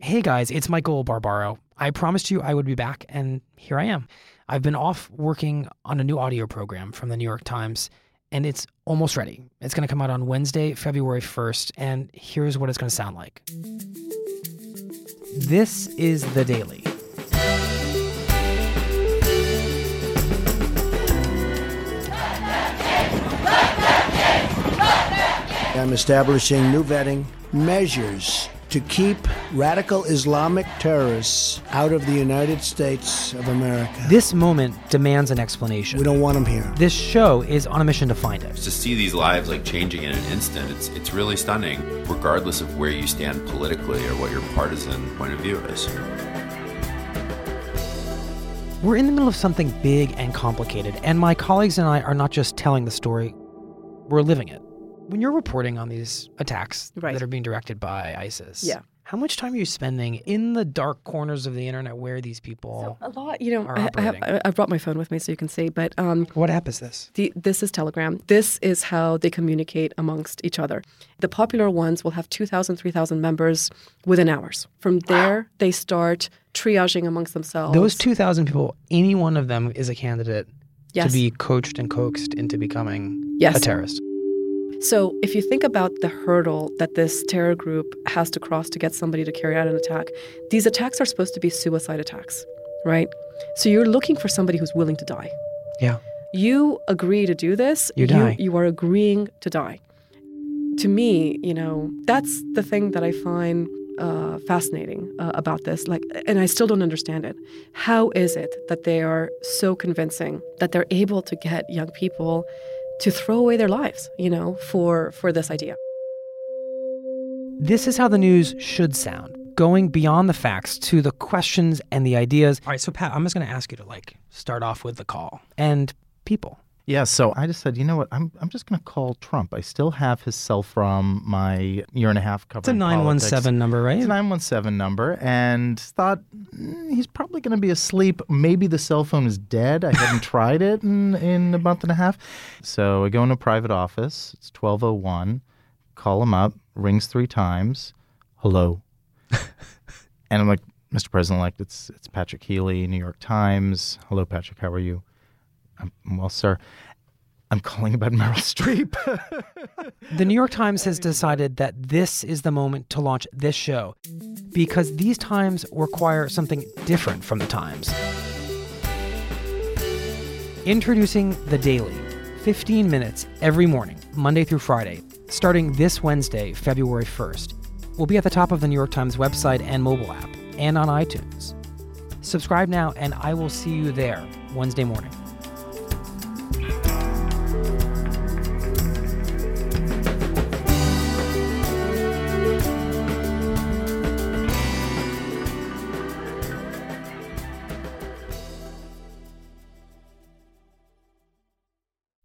Hey guys, it's Michael Barbaro. I promised you I would be back, and here I am. I've been off working on a new audio program from the New York Times, and it's almost ready. It's going to come out on Wednesday, February 1st, and here's what it's going to sound like. This is The Daily. I'm establishing new vetting measures to keep radical Islamic terrorists out of the United States of America. This moment demands an explanation. We don't want them here. This show is on a mission to find it. To see these lives like changing in an instant, it's it's really stunning, regardless of where you stand politically or what your partisan point of view is. We're in the middle of something big and complicated, and my colleagues and I are not just telling the story, we're living it. When you're reporting on these attacks Right. that are being directed by ISIS, Yeah. how much time are you spending in the dark corners of the internet where these people A lot, you know. are I, I, have. I, I brought my phone with me so you can see, but um, What app is this? the, this is Telegram. This is how they communicate amongst each other. The popular ones will have 2,000, 3,000 members within hours. From there, they start triaging amongst themselves. Those 2,000 people, any one of them is a candidate Yes. to be coached and coaxed into becoming Yes. a terrorist. So, if you think about the hurdle that this terror group has to cross to get somebody to carry out an attack, these attacks are supposed to be suicide attacks, right? So, you're looking for somebody who's willing to die. Yeah. You agree to do this, You die. You, are agreeing to die. To me, you know, that's the thing that I find uh, fascinating uh, about this. Like, and I still don't understand it. How is it that they are so convincing that they're able to get young people to throw away their lives, you know, for for this idea? This is how the news should sound, going beyond the facts to the questions and the ideas. All right, so Pat, I'm just going to ask you to like start off with the call and people. Yeah, so I just said, you know what? I'm I'm just going to call Trump. I still have his cell from my year and a half It's a 917 politics. number, right? It's a 917 number, and thought mm, he's probably going to be asleep. Maybe the cell phone is dead. I hadn't tried it in, in a month and a half. So I go into a private office. It's 1201. Call him up. Rings three times. Hello. and I'm like, Mr. President elect, it's, it's Patrick Healy, New York Times. Hello, Patrick. How are you? I'm, well, sir, I'm calling about Meryl Streep. The New York Times has decided that this is the moment to launch this show because these times require something different from the times. Introducing The Daily, 15 minutes every morning, Monday through Friday, starting this Wednesday, February 1st. We'll be at the top of the New York Times website and mobile app and on iTunes. Subscribe now, and I will see you there Wednesday morning.